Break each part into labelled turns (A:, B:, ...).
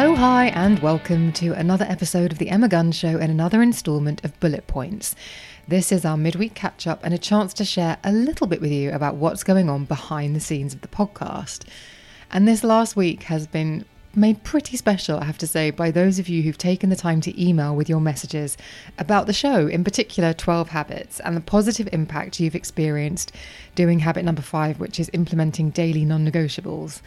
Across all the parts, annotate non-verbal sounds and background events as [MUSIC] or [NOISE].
A: Hello, hi, and welcome to another episode of The Emma Guns Show and another instalment of Bullet Points. This is our midweek catch up and a chance to share a little bit with you about what's going on behind the scenes of the podcast. And this last week has been made pretty special, I have to say, by those of you who've taken the time to email with your messages about the show, in particular 12 Habits, and the positive impact you've experienced doing habit number five, which is implementing daily non negotiables.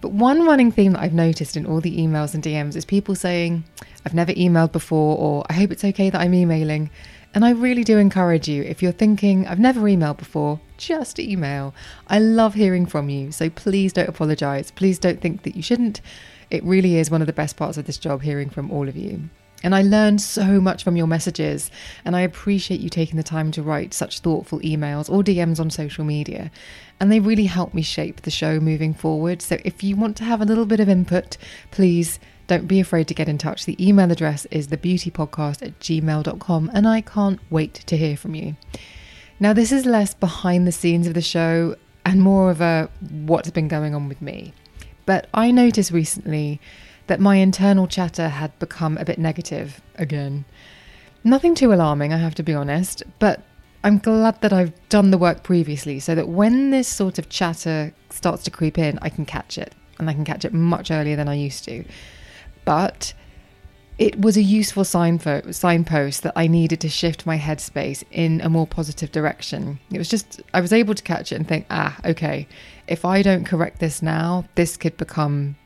A: But one running theme that I've noticed in all the emails and DMs is people saying, I've never emailed before, or I hope it's okay that I'm emailing. And I really do encourage you, if you're thinking, I've never emailed before, just email. I love hearing from you, so please don't apologise. Please don't think that you shouldn't. It really is one of the best parts of this job, hearing from all of you. And I learned so much from your messages, and I appreciate you taking the time to write such thoughtful emails or DMs on social media. And they really help me shape the show moving forward. So if you want to have a little bit of input, please don't be afraid to get in touch. The email address is thebeautypodcast at gmail.com, and I can't wait to hear from you. Now, this is less behind the scenes of the show and more of a what's been going on with me. But I noticed recently that my internal chatter had become a bit negative again. Nothing too alarming, I have to be honest, but I'm glad that I've done the work previously so that when this sort of chatter starts to creep in, I can catch it. And I can catch it much earlier than I used to. But it was a useful signpost that I needed to shift my headspace in a more positive direction. It was just, I was able to catch it and think, ah, okay, if I don't correct this now, this could become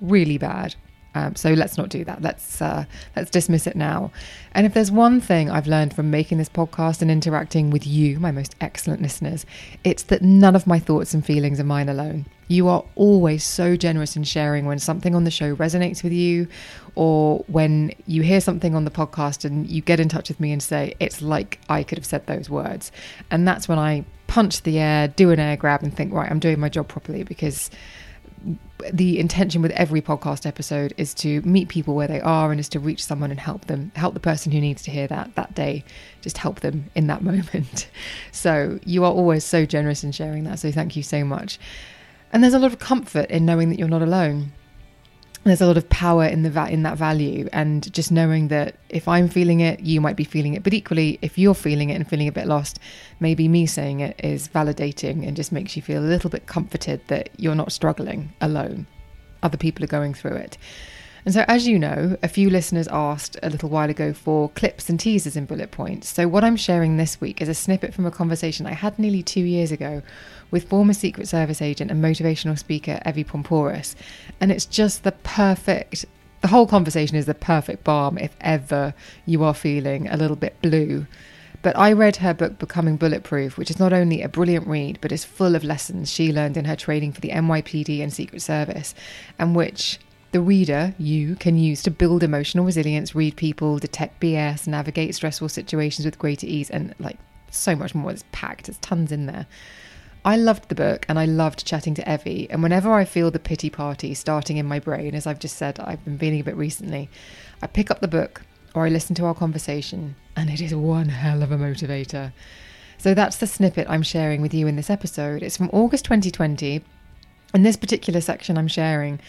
A: really bad. Um, so let's not do that. Let's uh, let's dismiss it now. And if there's one thing I've learned from making this podcast and interacting with you, my most excellent listeners, it's that none of my thoughts and feelings are mine alone. You are always so generous in sharing when something on the show resonates with you, or when you hear something on the podcast and you get in touch with me and say, It's like I could have said those words. And that's when I punch the air, do an air grab, and think, Right, I'm doing my job properly because the intention with every podcast episode is to meet people where they are and is to reach someone and help them help the person who needs to hear that that day. Just help them in that [LAUGHS] moment. So you are always so generous in sharing that. So thank you so much. And there's a lot of comfort in knowing that you're not alone there's a lot of power in the va- in that value and just knowing that if I'm feeling it you might be feeling it. But equally if you're feeling it and feeling a bit lost maybe me saying it is validating and just makes you feel a little bit comforted that you're not struggling alone. Other people are going through it and so, as you know, a few listeners asked a little while ago for clips and teasers in bullet points. So, what I'm sharing this week is a snippet from a conversation I had nearly two years ago with former Secret Service agent and motivational speaker Evy Poumpouras. And it's just the perfect, the whole conversation is the perfect balm if ever you are feeling a little bit blue. But I read her book, Becoming Bulletproof, which is not only a brilliant read, but is full of lessons she learned in her training for the NYPD and Secret Service, and which the reader, you, can use to build emotional resilience, read people, detect BS, navigate stressful situations with greater ease, and like so much more. It's packed, there's tons in there. I loved the book and I loved chatting to Evy. And whenever I feel the pity party starting in my brain, as I've just said, I've been feeling a bit recently, I pick up the book or I listen to our conversation, and it is one hell of a motivator. So that's the snippet I'm sharing with you in this episode. It's from August 2020. And this particular section I'm sharing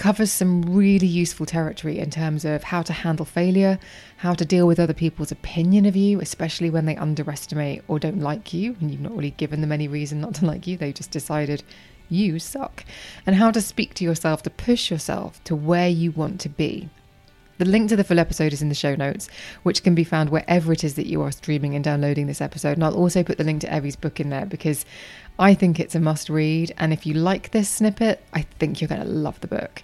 A: covers some really useful territory in terms of how to handle failure, how to deal with other people's opinion of you, especially when they underestimate or don't like you, and you've not really given them any reason not to like you, they've just decided you suck, and how to speak to yourself to push yourself to where you want to be. The link to the full episode is in the show notes, which can be found wherever it is that you are streaming and downloading this episode. And I'll also put the link to Evy's book in there because I think it's a must read. And if you like this snippet, I think you're going to love the book.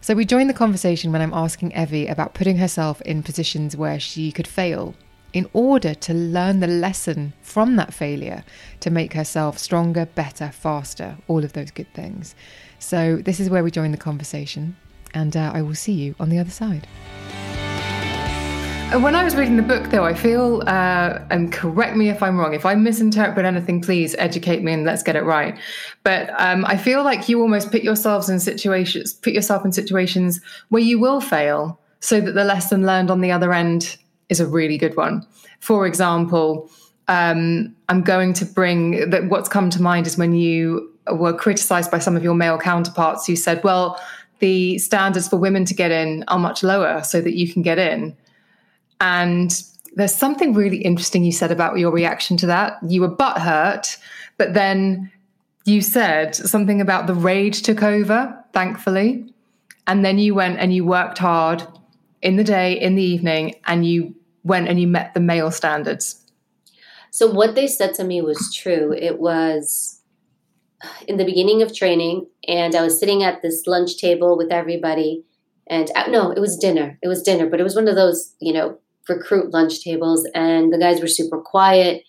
A: So we join the conversation when I'm asking Evy about putting herself in positions where she could fail in order to learn the lesson from that failure to make herself stronger, better, faster, all of those good things. So this is where we join the conversation and uh, I will see you on the other side. Uh, when I was reading the book, though, I feel, uh, and correct me if I'm wrong, if I misinterpret anything, please educate me and let's get it right. But um, I feel like you almost put yourselves in situations, put yourself in situations where you will fail, so that the lesson learned on the other end is a really good one. For example, um, I'm going to bring that. What's come to mind is when you were criticised by some of your male counterparts who said, "Well." the standards for women to get in are much lower so that you can get in. And there's something really interesting you said about your reaction to that. You were butthurt, but then you said something about the rage took over, thankfully. And then you went and you worked hard in the day, in the evening, and you went and you met the male standards.
B: So, what they said to me was true. It was in the beginning of training, and I was sitting at this lunch table with everybody. And uh, no, it was dinner. It was dinner, but it was one of those, you know, recruit lunch tables. And the guys were super quiet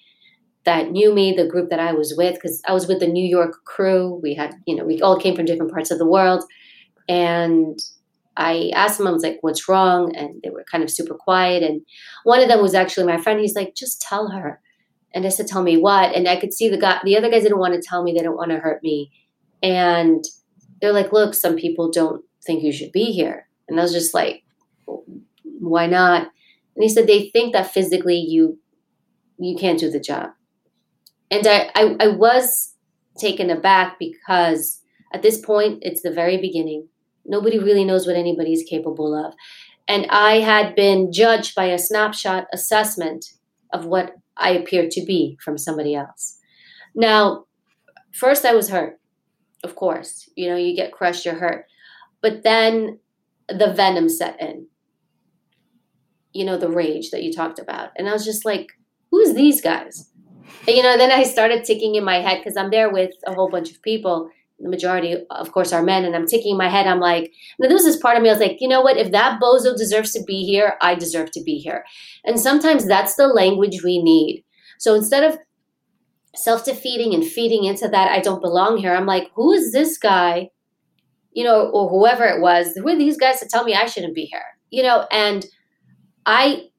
B: that knew me, the group that I was with, because I was with the New York crew. We had, you know, we all came from different parts of the world. And I asked them, I was like, what's wrong? And they were kind of super quiet. And one of them was actually my friend. He's like, just tell her. And I said, tell me what? And I could see the guy, the other guys didn't want to tell me. They don't want to hurt me. And they're like, look, some people don't think you should be here. And I was just like, why not? And he said, they think that physically you, you can't do the job. And I, I, I was taken aback because at this point, it's the very beginning. Nobody really knows what anybody is capable of. And I had been judged by a snapshot assessment of what I appeared to be from somebody else. Now, first I was hurt, of course. You know, you get crushed, you're hurt. But then the venom set in. You know, the rage that you talked about. And I was just like, who's these guys? And, you know, then I started ticking in my head because I'm there with a whole bunch of people the majority, of course, are men. And I'm ticking in my head, I'm like, there was this part of me, I was like, you know what? If that bozo deserves to be here, I deserve to be here. And sometimes that's the language we need. So instead of self defeating and feeding into that, I don't belong here, I'm like, who is this guy? You know, or whoever it was, who are these guys to tell me I shouldn't be here? You know, and I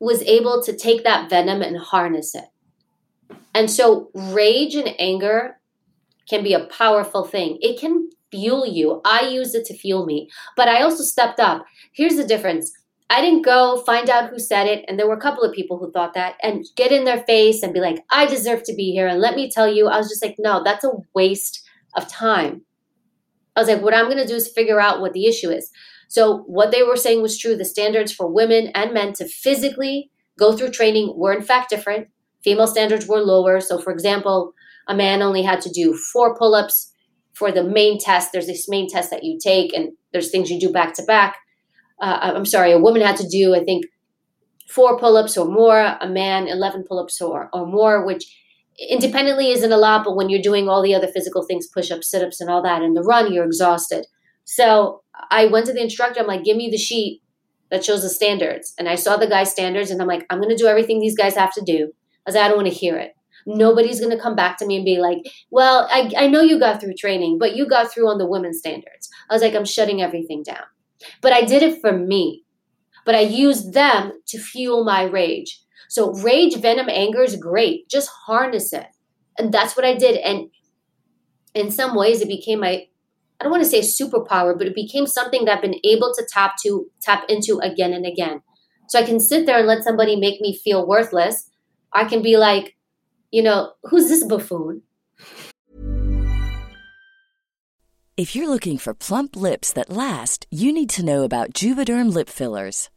B: was able to take that venom and harness it. And so rage and anger can be a powerful thing. It can fuel you. I used it to fuel me, but I also stepped up. Here's the difference. I didn't go find out who said it, and there were a couple of people who thought that, and get in their face and be like, I deserve to be here. And let me tell you, I was just like, no, that's a waste of time. I was like, what I'm going to do is figure out what the issue is. So, what they were saying was true. The standards for women and men to physically go through training were, in fact, different. Female standards were lower. So, for example, a man only had to do four pull ups for the main test. There's this main test that you take, and there's things you do back to back. Uh, I'm sorry, a woman had to do, I think, four pull ups or more, a man, 11 pull ups or, or more, which independently isn't a lot, but when you're doing all the other physical things, push ups, sit ups, and all that in the run, you're exhausted. So I went to the instructor, I'm like, give me the sheet that shows the standards. And I saw the guy's standards, and I'm like, I'm going to do everything these guys have to do. I was like, I don't want to hear it nobody's going to come back to me and be like, well, I, I know you got through training, but you got through on the women's standards. I was like, I'm shutting everything down. But I did it for me. But I used them to fuel my rage. So rage, venom, anger is great. Just harness it. And that's what I did. And in some ways, it became my, I don't want to say superpower, but it became something that I've been able to tap to tap into again and again. So I can sit there and let somebody make me feel worthless. I can be like, you know, who's this buffoon?
C: If you're looking for plump lips that last, you need to know about Juvederm lip fillers.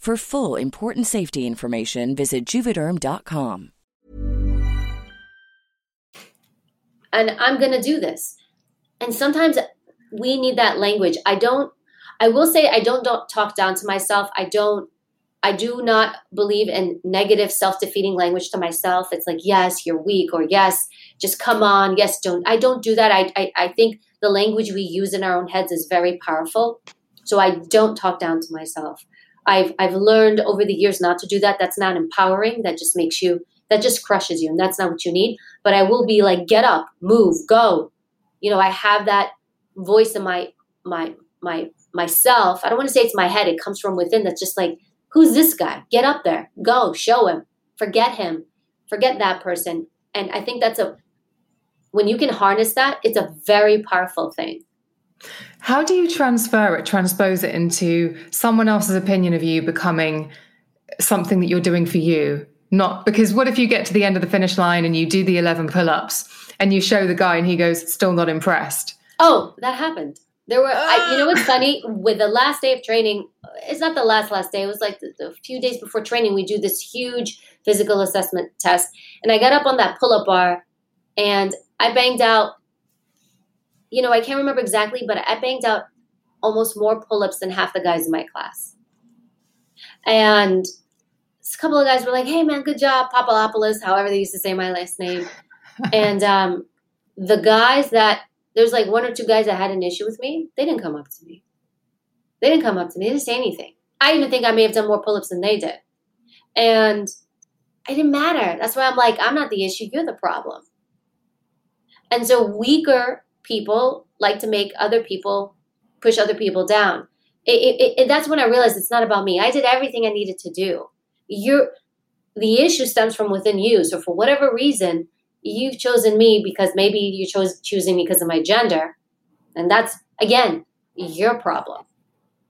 C: For full important safety information, visit juvederm.com.
B: And I'm going to do this. And sometimes we need that language. I don't I will say I don't, don't talk down to myself. I don't I do not believe in negative self-defeating language to myself. It's like, yes, you're weak, or yes, just come on, yes, don't. I don't do that. I, I, I think the language we use in our own heads is very powerful. So I don't talk down to myself. I've I've learned over the years not to do that. That's not empowering. That just makes you that just crushes you, and that's not what you need. But I will be like, get up, move, go. You know, I have that voice in my my my myself. I don't want to say it's my head. It comes from within. That's just like Who's this guy? Get up there. Go. Show him. Forget him. Forget that person. And I think that's a, when you can harness that, it's a very powerful thing.
A: How do you transfer it, transpose it into someone else's opinion of you becoming something that you're doing for you? Not because what if you get to the end of the finish line and you do the 11 pull ups and you show the guy and he goes, still not impressed?
B: Oh, that happened. There were, I, you know, what's [GASPS] funny with the last day of training. It's not the last last day. It was like the, the few days before training. We do this huge physical assessment test, and I got up on that pull up bar, and I banged out. You know, I can't remember exactly, but I banged out almost more pull ups than half the guys in my class. And a couple of guys were like, "Hey, man, good job, Papalopoulos," however they used to say my last name. [LAUGHS] and um, the guys that there's like one or two guys that had an issue with me. They didn't come up to me. They didn't come up to me. They didn't say anything. I even think I may have done more pull ups than they did. And it didn't matter. That's why I'm like, I'm not the issue. You're the problem. And so weaker people like to make other people push other people down. It, it, it, that's when I realized it's not about me. I did everything I needed to do. You're, the issue stems from within you. So for whatever reason, you've chosen me because maybe you chose choosing me because of my gender and that's again your problem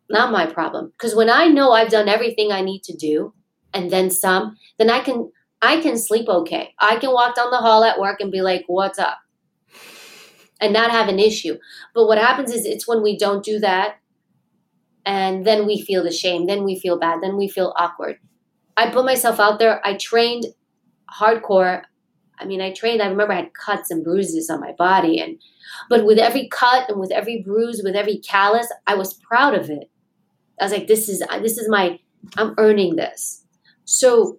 B: not my problem because when i know i've done everything i need to do and then some then i can i can sleep okay i can walk down the hall at work and be like what's up and not have an issue but what happens is it's when we don't do that and then we feel the shame then we feel bad then we feel awkward i put myself out there i trained hardcore I mean, I trained, I remember I had cuts and bruises on my body. And, but with every cut and with every bruise, with every callus, I was proud of it. I was like, this is, this is my, I'm earning this. So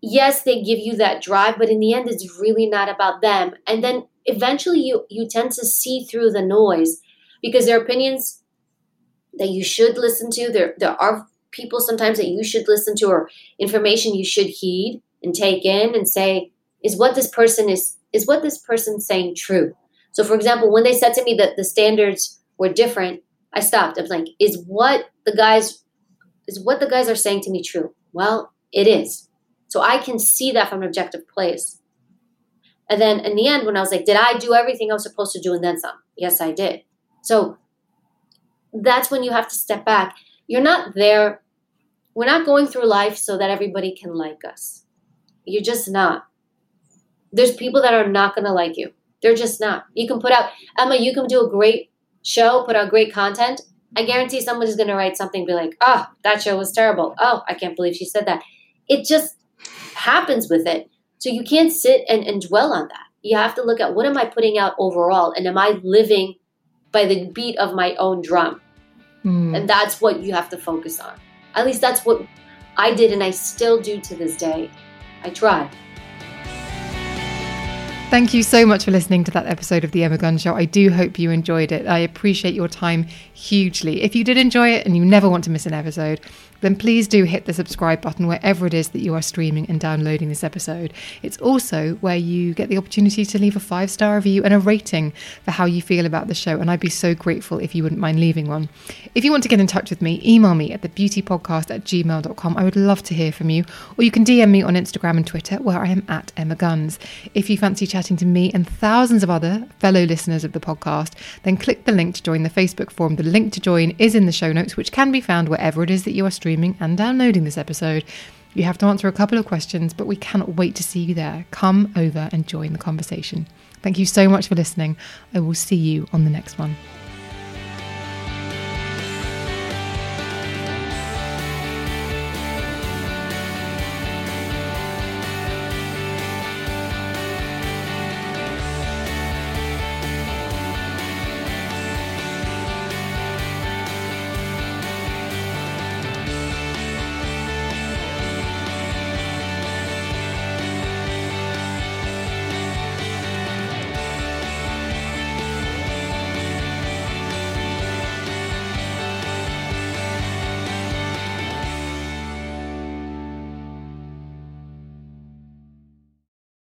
B: yes, they give you that drive, but in the end, it's really not about them. And then eventually you, you tend to see through the noise because there are opinions that you should listen to. There, there are people sometimes that you should listen to or information you should heed and take in and say, is what this person is is what this person saying true? So for example when they said to me that the standards were different i stopped. I was like is what the guys is what the guys are saying to me true? Well it is. So i can see that from an objective place and then in the end when i was like did i do everything i was supposed to do and then some yes i did so that's when you have to step back you're not there we're not going through life so that everybody can like us you're just not there's people that are not going to like you. They're just not. You can put out, Emma, you can do a great show, put out great content. I guarantee somebody's going to write something, be like, oh, that show was terrible. Oh, I can't believe she said that. It just happens with it. So you can't sit and, and dwell on that. You have to look at what am I putting out overall? And am I living by the beat of my own drum? Mm. And that's what you have to focus on. At least that's what I did, and I still do to this day. I try.
A: Thank you so much for listening to that episode of The Emma Guns Show. I do hope you enjoyed it. I appreciate your time hugely. If you did enjoy it and you never want to miss an episode, then please do hit the subscribe button wherever it is that you are streaming and downloading this episode. It's also where you get the opportunity to leave a five star review and a rating for how you feel about the show. And I'd be so grateful if you wouldn't mind leaving one. If you want to get in touch with me, email me at thebeautypodcast at gmail.com. I would love to hear from you. Or you can DM me on Instagram and Twitter, where I am at Emma Guns. If you fancy chatting to me and thousands of other fellow listeners of the podcast, then click the link to join the Facebook forum. The link to join is in the show notes, which can be found wherever it is that you are streaming streaming and downloading this episode. You have to answer a couple of questions, but we cannot wait to see you there. Come over and join the conversation. Thank you so much for listening. I will see you on the next one.